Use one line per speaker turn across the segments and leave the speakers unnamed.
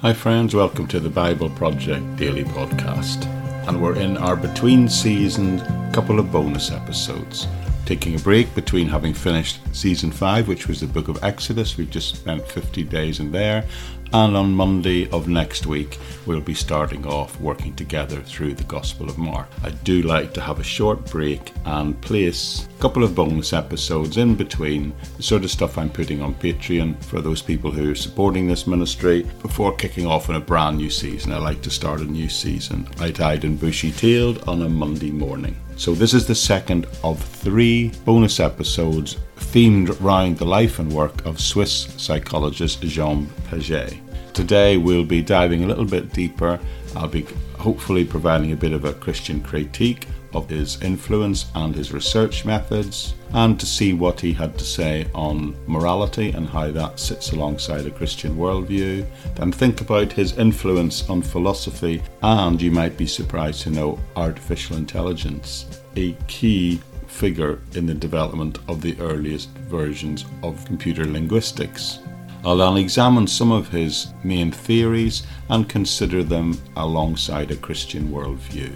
Hi, friends, welcome to the Bible Project Daily Podcast. And we're in our between season couple of bonus episodes. Taking a break between having finished season 5, which was the book of Exodus, we've just spent 50 days in there, and on Monday of next week, we'll be starting off working together through the Gospel of Mark. I do like to have a short break and place a couple of bonus episodes in between the sort of stuff I'm putting on Patreon for those people who are supporting this ministry before kicking off in a brand new season. I like to start a new season. I died in bushy tailed on a Monday morning. So, this is the second of three bonus episodes themed around the life and work of Swiss psychologist Jean Piaget. Today, we'll be diving a little bit deeper. I'll be hopefully providing a bit of a Christian critique of his influence and his research methods, and to see what he had to say on morality and how that sits alongside a Christian worldview. Then think about his influence on philosophy, and you might be surprised to know artificial intelligence, a key figure in the development of the earliest versions of computer linguistics. I'll then examine some of his main theories and consider them alongside a Christian worldview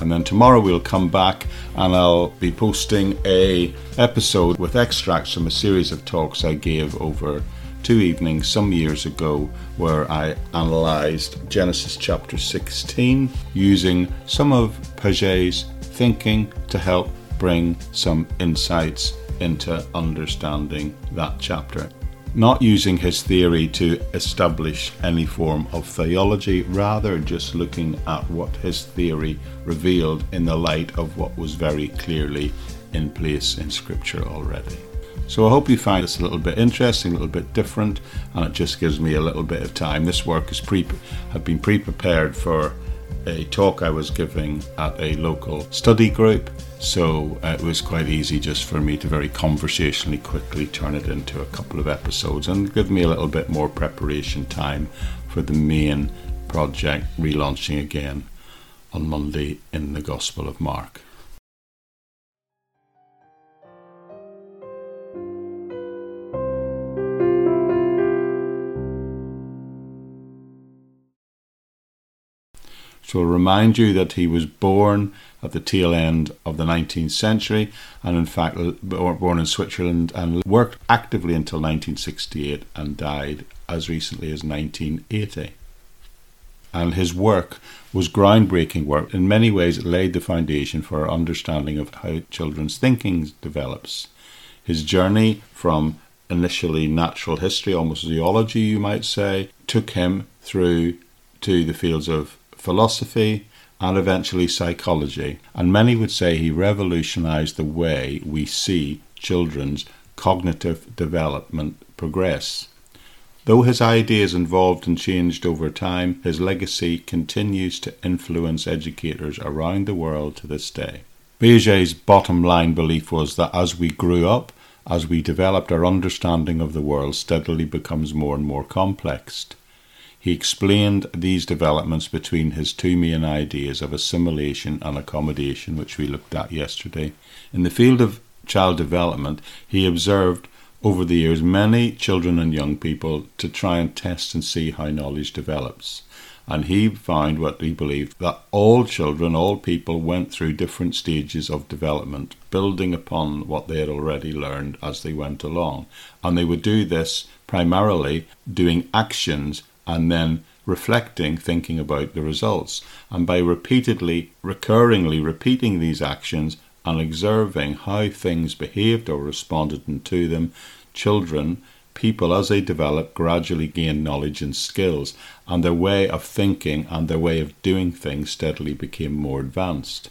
and then tomorrow we'll come back and I'll be posting a episode with extracts from a series of talks I gave over two evenings some years ago where I analysed Genesis chapter 16 using some of Piaget's thinking to help bring some insights into understanding that chapter not using his theory to establish any form of theology, rather just looking at what his theory revealed in the light of what was very clearly in place in Scripture already. So I hope you find this a little bit interesting, a little bit different, and it just gives me a little bit of time. This work is pre been pre-prepared for a talk I was giving at a local study group so uh, it was quite easy just for me to very conversationally quickly turn it into a couple of episodes and give me a little bit more preparation time for the main project relaunching again on Monday in the Gospel of Mark. So I'll remind you that he was born at the tail end of the 19th century and, in fact, born in Switzerland and worked actively until 1968 and died as recently as 1980. And his work was groundbreaking work. In many ways, it laid the foundation for our understanding of how children's thinking develops. His journey from initially natural history, almost zoology, you might say, took him through to the fields of philosophy, and eventually psychology. And many would say he revolutionized the way we see children's cognitive development progress. Though his ideas evolved and changed over time, his legacy continues to influence educators around the world to this day. Piaget's bottom line belief was that as we grew up, as we developed our understanding of the world steadily becomes more and more complex. He explained these developments between his two main ideas of assimilation and accommodation, which we looked at yesterday. In the field of child development, he observed over the years many children and young people to try and test and see how knowledge develops. And he found what he believed that all children, all people went through different stages of development, building upon what they had already learned as they went along. And they would do this primarily doing actions and then reflecting, thinking about the results. And by repeatedly, recurringly repeating these actions and observing how things behaved or responded to them, children, people as they develop, gradually gain knowledge and skills, and their way of thinking and their way of doing things steadily became more advanced.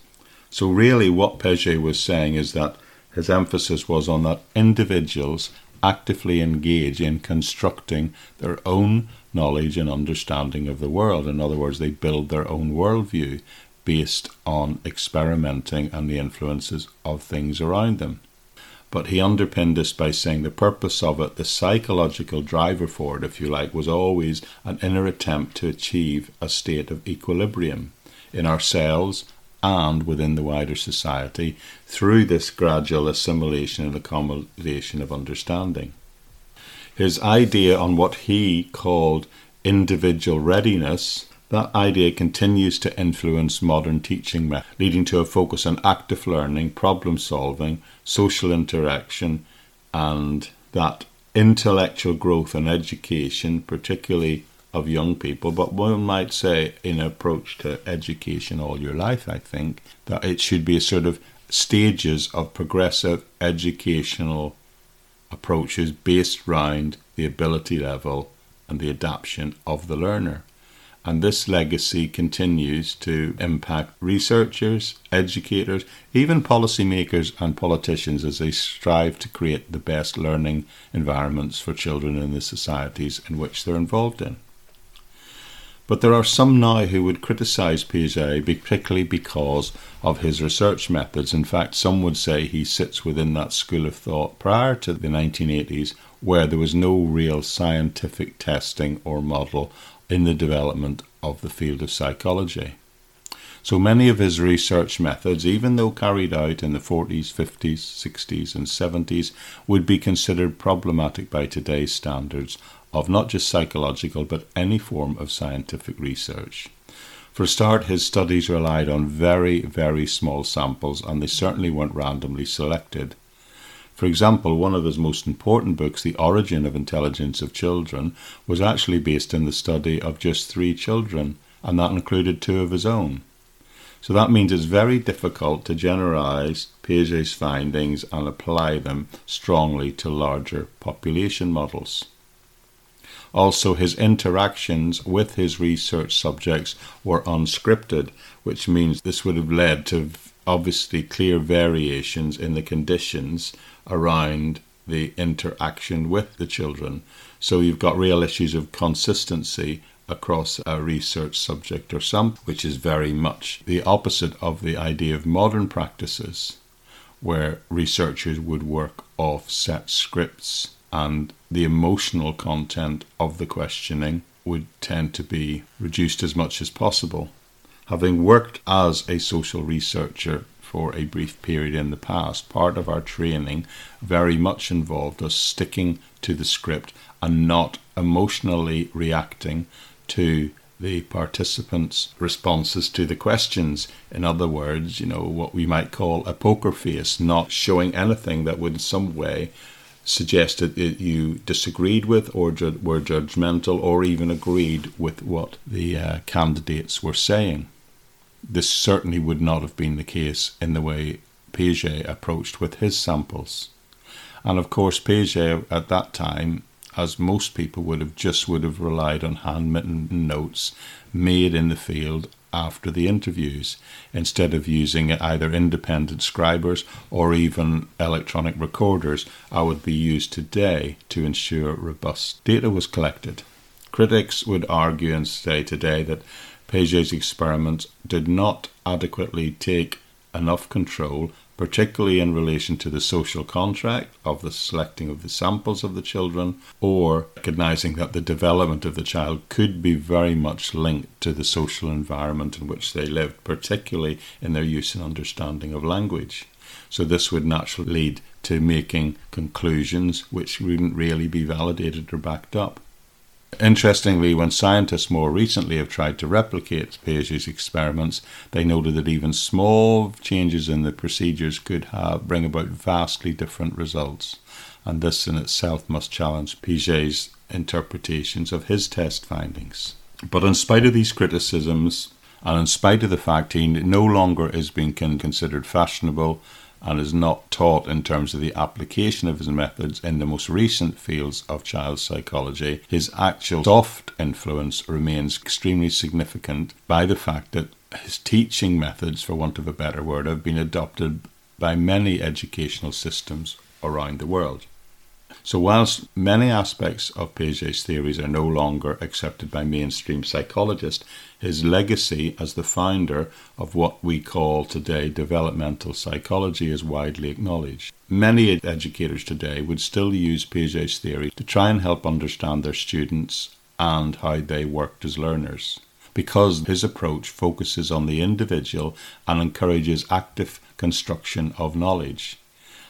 So, really, what Piaget was saying is that his emphasis was on that individuals actively engage in constructing their own knowledge and understanding of the world. In other words, they build their own worldview based on experimenting and the influences of things around them. But he underpinned this by saying the purpose of it, the psychological driver for it, if you like, was always an inner attempt to achieve a state of equilibrium in ourselves and within the wider society through this gradual assimilation and accommodation of understanding. His idea on what he called individual readiness, that idea continues to influence modern teaching methods, leading to a focus on active learning, problem solving, social interaction, and that intellectual growth and education, particularly of young people, but one might say, in approach to education all your life, I think, that it should be a sort of stages of progressive educational approaches based around the ability level and the adaptation of the learner. And this legacy continues to impact researchers, educators, even policymakers and politicians as they strive to create the best learning environments for children in the societies in which they're involved in. But there are some now who would criticize Piaget, particularly because of his research methods. In fact, some would say he sits within that school of thought prior to the 1980s, where there was no real scientific testing or model in the development of the field of psychology. So many of his research methods, even though carried out in the 40s, 50s, 60s, and 70s, would be considered problematic by today's standards of not just psychological but any form of scientific research. For a start, his studies relied on very, very small samples and they certainly weren't randomly selected. For example, one of his most important books, The Origin of Intelligence of Children, was actually based in the study of just three children, and that included two of his own. So that means it's very difficult to generalize Piaget's findings and apply them strongly to larger population models. Also, his interactions with his research subjects were unscripted, which means this would have led to obviously clear variations in the conditions around the interaction with the children. So you've got real issues of consistency across a research subject or some, which is very much the opposite of the idea of modern practices, where researchers would work off set scripts and the emotional content of the questioning would tend to be reduced as much as possible. Having worked as a social researcher for a brief period in the past, part of our training very much involved us sticking to the script and not emotionally reacting to the participants' responses to the questions. In other words, you know, what we might call a poker face, not showing anything that would in some way suggest that you disagreed with or ju- were judgmental or even agreed with what the uh, candidates were saying. This certainly would not have been the case in the way Piaget approached with his samples. And of course, Piaget at that time, as most people would have, just would have relied on handwritten notes made in the field after the interviews instead of using either independent scribers or even electronic recorders I would be used today to ensure robust data was collected. Critics would argue and say today that Piaget's experiments did not adequately take enough control particularly in relation to the social contract of the selecting of the samples of the children, or recognizing that the development of the child could be very much linked to the social environment in which they lived, particularly in their use and understanding of language. So, this would naturally lead to making conclusions which wouldn't really be validated or backed up. Interestingly, when scientists more recently have tried to replicate Piaget's experiments, they noted that even small changes in the procedures could have, bring about vastly different results. And this in itself must challenge Piaget's interpretations of his test findings. But in spite of these criticisms, and in spite of the fact he no longer is being considered fashionable and is not taught in terms of the application of his methods in the most recent fields of child psychology, his actual soft influence remains extremely significant by the fact that his teaching methods, for want of a better word, have been adopted by many educational systems around the world. So, whilst many aspects of Piaget's theories are no longer accepted by mainstream psychologists, his legacy as the founder of what we call today developmental psychology is widely acknowledged. Many educators today would still use Piaget's theory to try and help understand their students and how they worked as learners because his approach focuses on the individual and encourages active construction of knowledge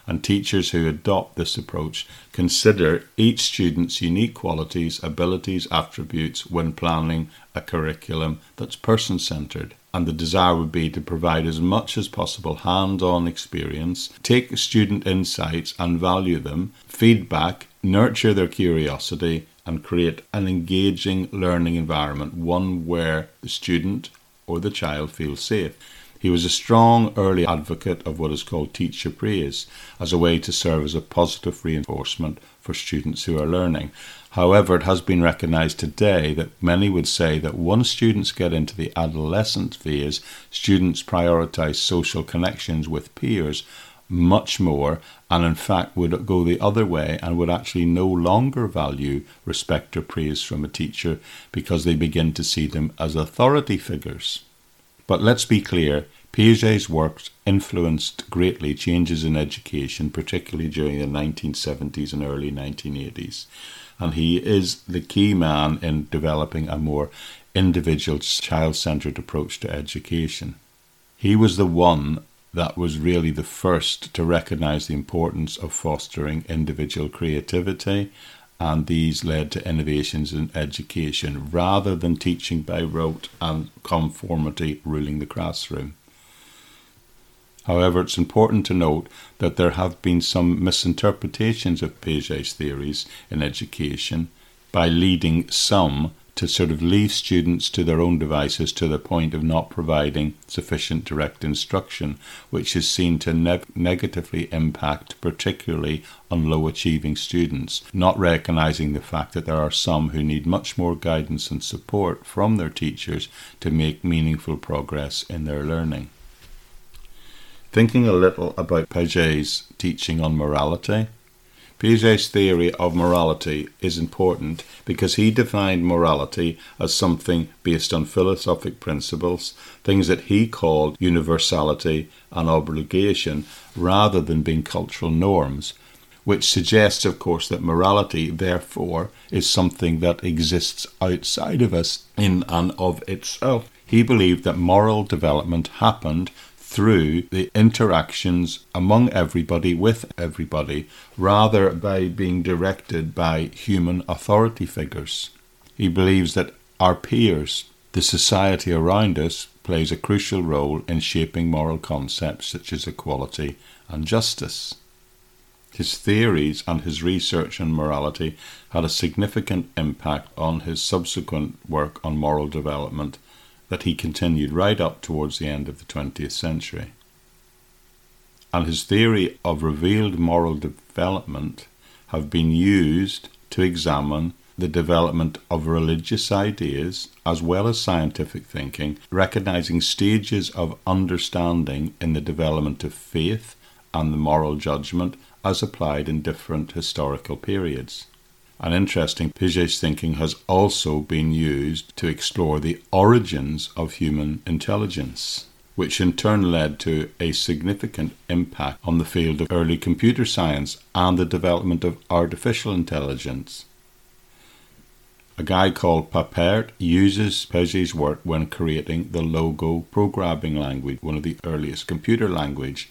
and teachers who adopt this approach consider each student's unique qualities, abilities, attributes when planning a curriculum that's person centered. And the desire would be to provide as much as possible hands on experience, take student insights and value them, feedback, nurture their curiosity, and create an engaging learning environment, one where the student or the child feels safe. He was a strong early advocate of what is called teacher praise as a way to serve as a positive reinforcement for students who are learning. However, it has been recognized today that many would say that once students get into the adolescent phase, students prioritize social connections with peers much more, and in fact would go the other way and would actually no longer value respect or praise from a teacher because they begin to see them as authority figures. But let's be clear Piaget's works influenced greatly changes in education, particularly during the 1970s and early 1980s. And he is the key man in developing a more individual, child centered approach to education. He was the one that was really the first to recognize the importance of fostering individual creativity and these led to innovations in education rather than teaching by rote and conformity ruling the classroom. However, it's important to note that there have been some misinterpretations of Piaget's theories in education by leading some to sort of leave students to their own devices to the point of not providing sufficient direct instruction, which is seen to ne- negatively impact particularly on low achieving students, not recognizing the fact that there are some who need much more guidance and support from their teachers to make meaningful progress in their learning. Thinking a little about Piaget's teaching on morality, Piaget's theory of morality is important because he defined morality as something based on philosophic principles, things that he called universality and obligation, rather than being cultural norms, which suggests, of course, that morality, therefore, is something that exists outside of us in and of itself. He believed that moral development happened through the interactions among everybody with everybody rather by being directed by human authority figures. He believes that our peers, the society around us, plays a crucial role in shaping moral concepts such as equality and justice. His theories and his research on morality had a significant impact on his subsequent work on moral development that he continued right up towards the end of the 20th century. And his theory of revealed moral development have been used to examine the development of religious ideas as well as scientific thinking, recognizing stages of understanding in the development of faith and the moral judgment as applied in different historical periods. And interesting, Piaget's thinking has also been used to explore the origins of human intelligence, which in turn led to a significant impact on the field of early computer science and the development of artificial intelligence. A guy called Papert uses Piaget's work when creating the Logo programming language, one of the earliest computer language,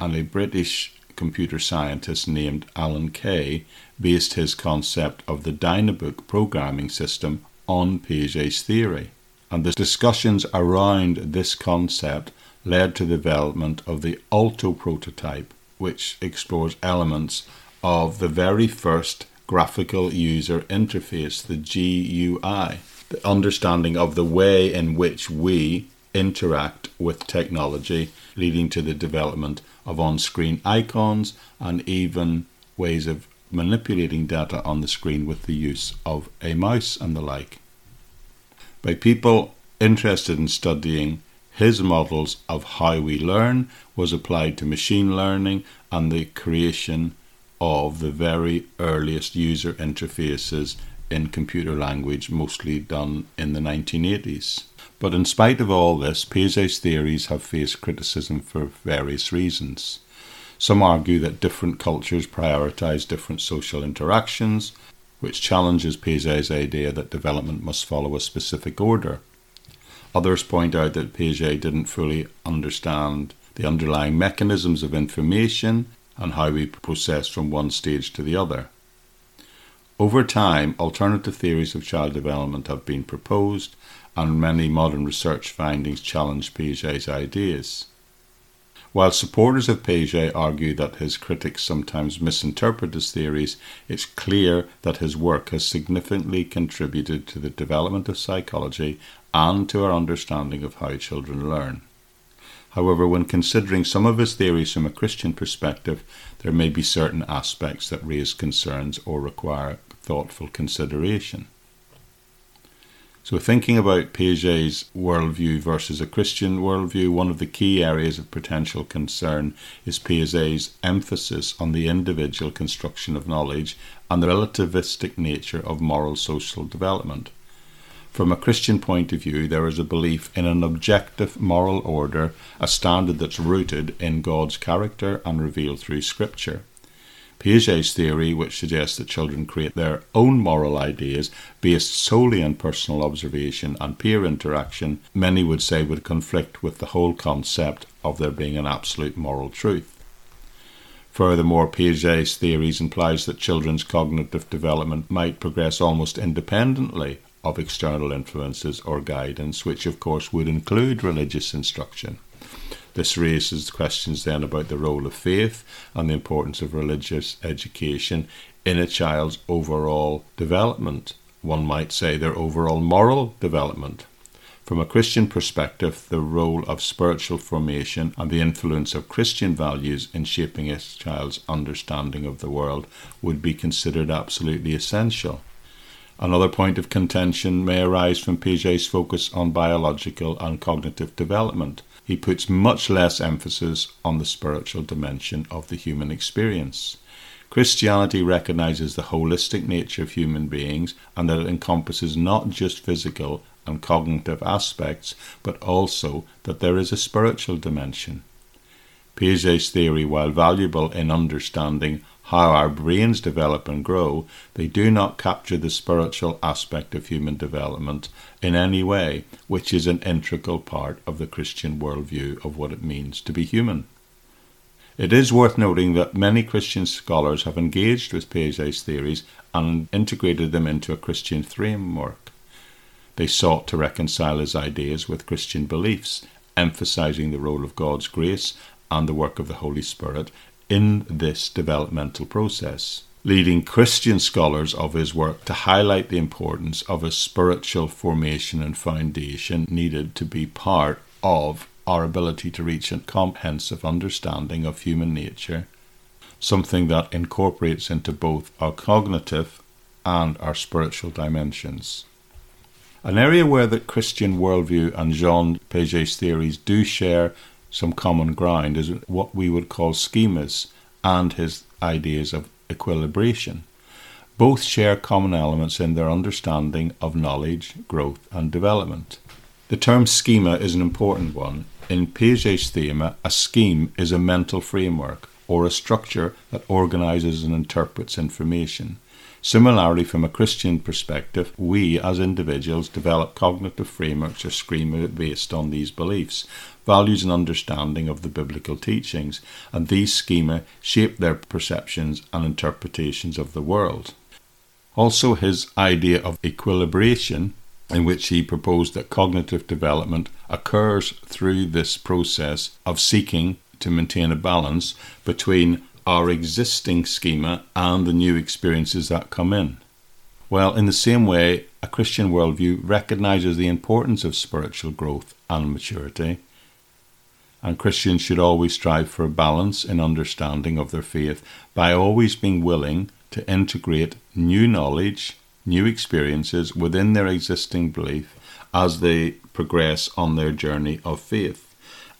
and a British computer scientist named Alan Kay based his concept of the Dynabook programming system on Piaget's theory. And the discussions around this concept led to the development of the Alto prototype, which explores elements of the very first graphical user interface, the GUI, the understanding of the way in which we interact with technology, leading to the development of on screen icons and even ways of manipulating data on the screen with the use of a mouse and the like. By people interested in studying his models of how we learn was applied to machine learning and the creation of the very earliest user interfaces in computer language, mostly done in the 1980s. But in spite of all this, Piaget's theories have faced criticism for various reasons. Some argue that different cultures prioritize different social interactions, which challenges Piaget's idea that development must follow a specific order. Others point out that Piaget didn't fully understand the underlying mechanisms of information and how we process from one stage to the other. Over time, alternative theories of child development have been proposed, and many modern research findings challenge Piaget's ideas. While supporters of Piaget argue that his critics sometimes misinterpret his theories, it's clear that his work has significantly contributed to the development of psychology and to our understanding of how children learn. However, when considering some of his theories from a Christian perspective, there may be certain aspects that raise concerns or require thoughtful consideration. So, thinking about Piaget's worldview versus a Christian worldview, one of the key areas of potential concern is Piaget's emphasis on the individual construction of knowledge and the relativistic nature of moral social development. From a Christian point of view, there is a belief in an objective moral order, a standard that's rooted in God's character and revealed through Scripture. Piaget's theory, which suggests that children create their own moral ideas based solely on personal observation and peer interaction, many would say would conflict with the whole concept of there being an absolute moral truth. Furthermore, Piaget's theories implies that children's cognitive development might progress almost independently of external influences or guidance, which of course would include religious instruction. This raises questions then about the role of faith and the importance of religious education in a child's overall development. One might say their overall moral development. From a Christian perspective, the role of spiritual formation and the influence of Christian values in shaping a child's understanding of the world would be considered absolutely essential. Another point of contention may arise from Piaget's focus on biological and cognitive development he puts much less emphasis on the spiritual dimension of the human experience. Christianity recognizes the holistic nature of human beings and that it encompasses not just physical and cognitive aspects, but also that there is a spiritual dimension. Piaget's theory, while valuable in understanding how our brains develop and grow, they do not capture the spiritual aspect of human development in any way, which is an integral part of the Christian worldview of what it means to be human. It is worth noting that many Christian scholars have engaged with Piaget's theories and integrated them into a Christian framework. They sought to reconcile his ideas with Christian beliefs, emphasizing the role of God's grace and the work of the Holy Spirit in this developmental process, leading Christian scholars of his work to highlight the importance of a spiritual formation and foundation needed to be part of our ability to reach a comprehensive understanding of human nature, something that incorporates into both our cognitive and our spiritual dimensions. An area where the Christian worldview and Jean Piaget's theories do share some common ground is what we would call schemas and his ideas of equilibration. Both share common elements in their understanding of knowledge, growth, and development. The term schema is an important one. In Piaget's theme, a scheme is a mental framework or a structure that organizes and interprets information. Similarly, from a Christian perspective, we as individuals develop cognitive frameworks or schema based on these beliefs, values, and understanding of the biblical teachings, and these schema shape their perceptions and interpretations of the world. Also, his idea of equilibration, in which he proposed that cognitive development occurs through this process of seeking to maintain a balance between our existing schema and the new experiences that come in. Well, in the same way, a Christian worldview recognizes the importance of spiritual growth and maturity, and Christians should always strive for a balance in understanding of their faith by always being willing to integrate new knowledge, new experiences within their existing belief as they progress on their journey of faith.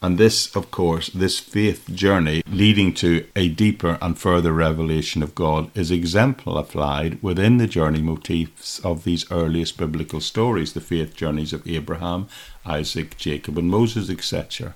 And this, of course, this faith journey leading to a deeper and further revelation of God is exemplified within the journey motifs of these earliest biblical stories, the faith journeys of Abraham, Isaac, Jacob, and Moses, etc.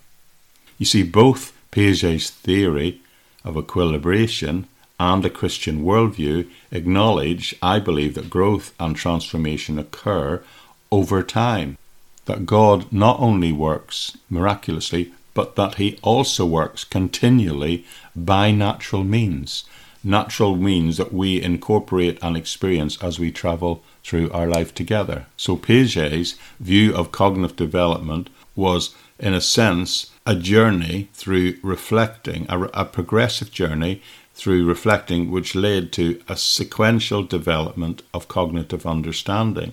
You see, both Piaget's theory of equilibration and a Christian worldview acknowledge, I believe, that growth and transformation occur over time. That God not only works miraculously, but that he also works continually by natural means. Natural means that we incorporate and experience as we travel through our life together. So Piaget's view of cognitive development was, in a sense, a journey through reflecting, a, a progressive journey through reflecting, which led to a sequential development of cognitive understanding.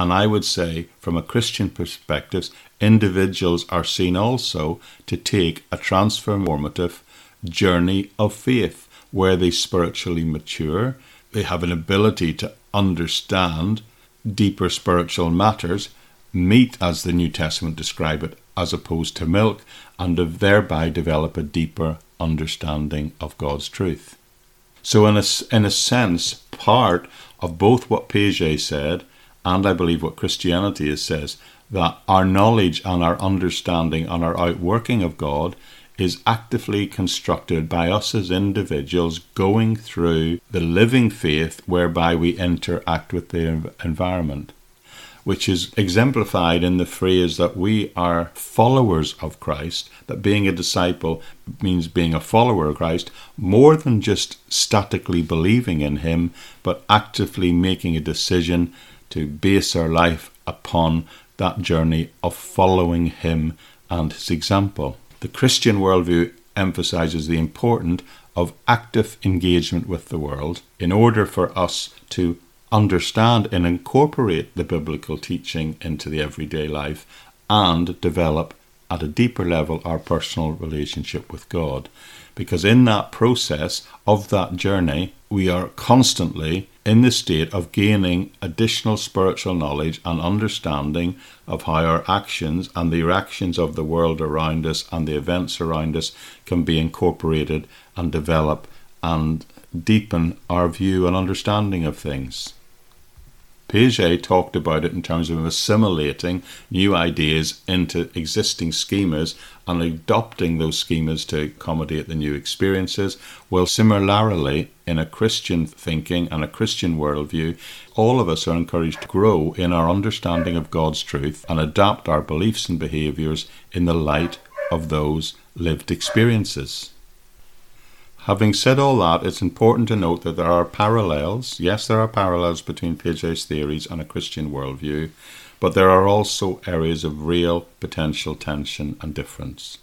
And I would say, from a Christian perspective, individuals are seen also to take a transformative journey of faith where they spiritually mature, they have an ability to understand deeper spiritual matters, meet, as the New Testament describe it, as opposed to milk, and thereby develop a deeper understanding of God's truth. So, in a, in a sense, part of both what Piaget said and I believe what Christianity says that our knowledge and our understanding and our outworking of God is actively constructed by us as individuals going through the living faith whereby we interact with the environment which is exemplified in the phrase that we are followers of Christ, that being a disciple means being a follower of Christ, more than just statically believing in Him, but actively making a decision to base our life upon that journey of following Him and His example. The Christian worldview emphasizes the importance of active engagement with the world in order for us to understand and incorporate the biblical teaching into the everyday life and develop at a deeper level our personal relationship with God. Because in that process of that journey, we are constantly in the state of gaining additional spiritual knowledge and understanding of how our actions and the reactions of the world around us and the events around us can be incorporated and develop and deepen our view and understanding of things. Piaget talked about it in terms of assimilating new ideas into existing schemas and adopting those schemas to accommodate the new experiences. Well, similarly, in a Christian thinking and a Christian worldview, all of us are encouraged to grow in our understanding of God's truth and adapt our beliefs and behaviors in the light of those lived experiences. Having said all that, it's important to note that there are parallels. Yes, there are parallels between Piaget's theories and a Christian worldview, but there are also areas of real potential tension and difference.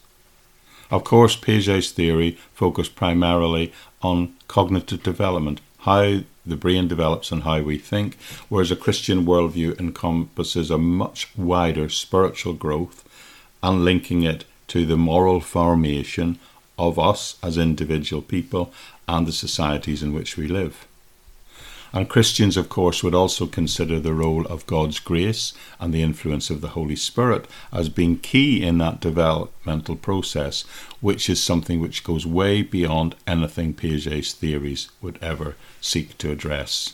Of course, Piaget's theory focused primarily on cognitive development, how the brain develops and how we think, whereas a Christian worldview encompasses a much wider spiritual growth and linking it to the moral formation of us as individual people and the societies in which we live. And Christians, of course, would also consider the role of God's grace and the influence of the Holy Spirit as being key in that developmental process, which is something which goes way beyond anything Piaget's theories would ever seek to address.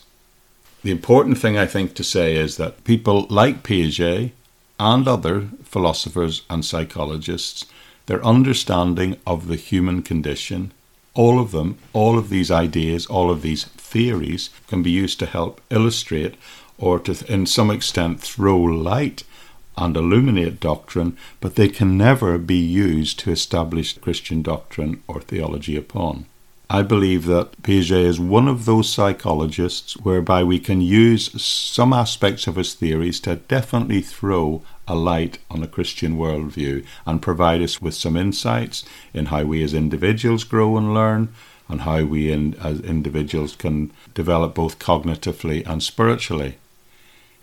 The important thing I think to say is that people like Piaget and other philosophers and psychologists their understanding of the human condition, all of them, all of these ideas, all of these theories can be used to help illustrate or to, in some extent, throw light and illuminate doctrine, but they can never be used to establish Christian doctrine or theology upon. I believe that Piaget is one of those psychologists whereby we can use some aspects of his theories to definitely throw a light on a Christian worldview and provide us with some insights in how we as individuals grow and learn and how we in, as individuals can develop both cognitively and spiritually.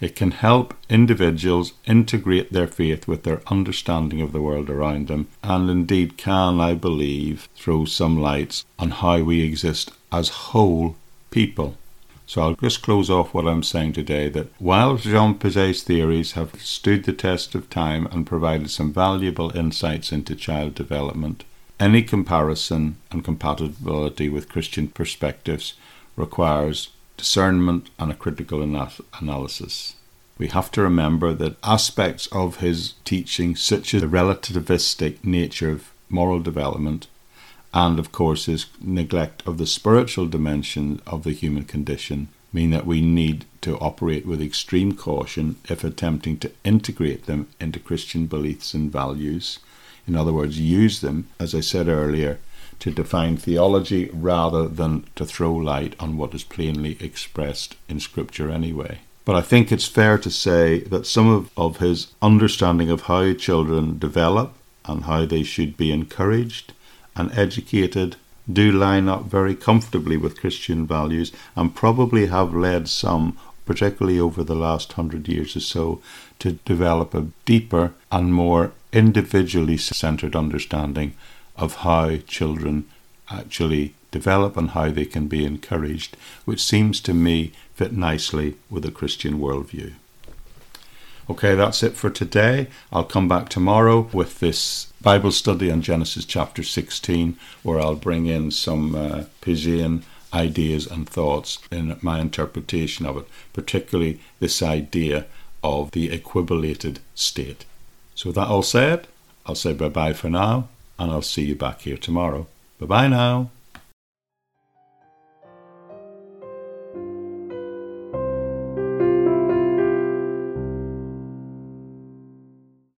It can help individuals integrate their faith with their understanding of the world around them, and indeed can, I believe, throw some lights on how we exist as whole people. So I'll just close off what I'm saying today that while Jean Piaget's theories have stood the test of time and provided some valuable insights into child development, any comparison and compatibility with Christian perspectives requires discernment and a critical analysis. We have to remember that aspects of his teaching, such as the relativistic nature of moral development, and of course his neglect of the spiritual dimension of the human condition, mean that we need to operate with extreme caution if attempting to integrate them into Christian beliefs and values. In other words, use them, as I said earlier, to define theology rather than to throw light on what is plainly expressed in Scripture anyway. But I think it's fair to say that some of, of his understanding of how children develop and how they should be encouraged and educated do line up very comfortably with Christian values and probably have led some, particularly over the last hundred years or so, to develop a deeper and more individually centered understanding of how children actually develop and how they can be encouraged, which seems to me fit nicely with a Christian worldview. Okay, that's it for today. I'll come back tomorrow with this Bible study on Genesis chapter 16, where I'll bring in some uh, ideas and thoughts in my interpretation of it, particularly this idea of the equibulated state. So, with that all said, I'll say bye bye for now, and I'll see you back here tomorrow. Bye bye now.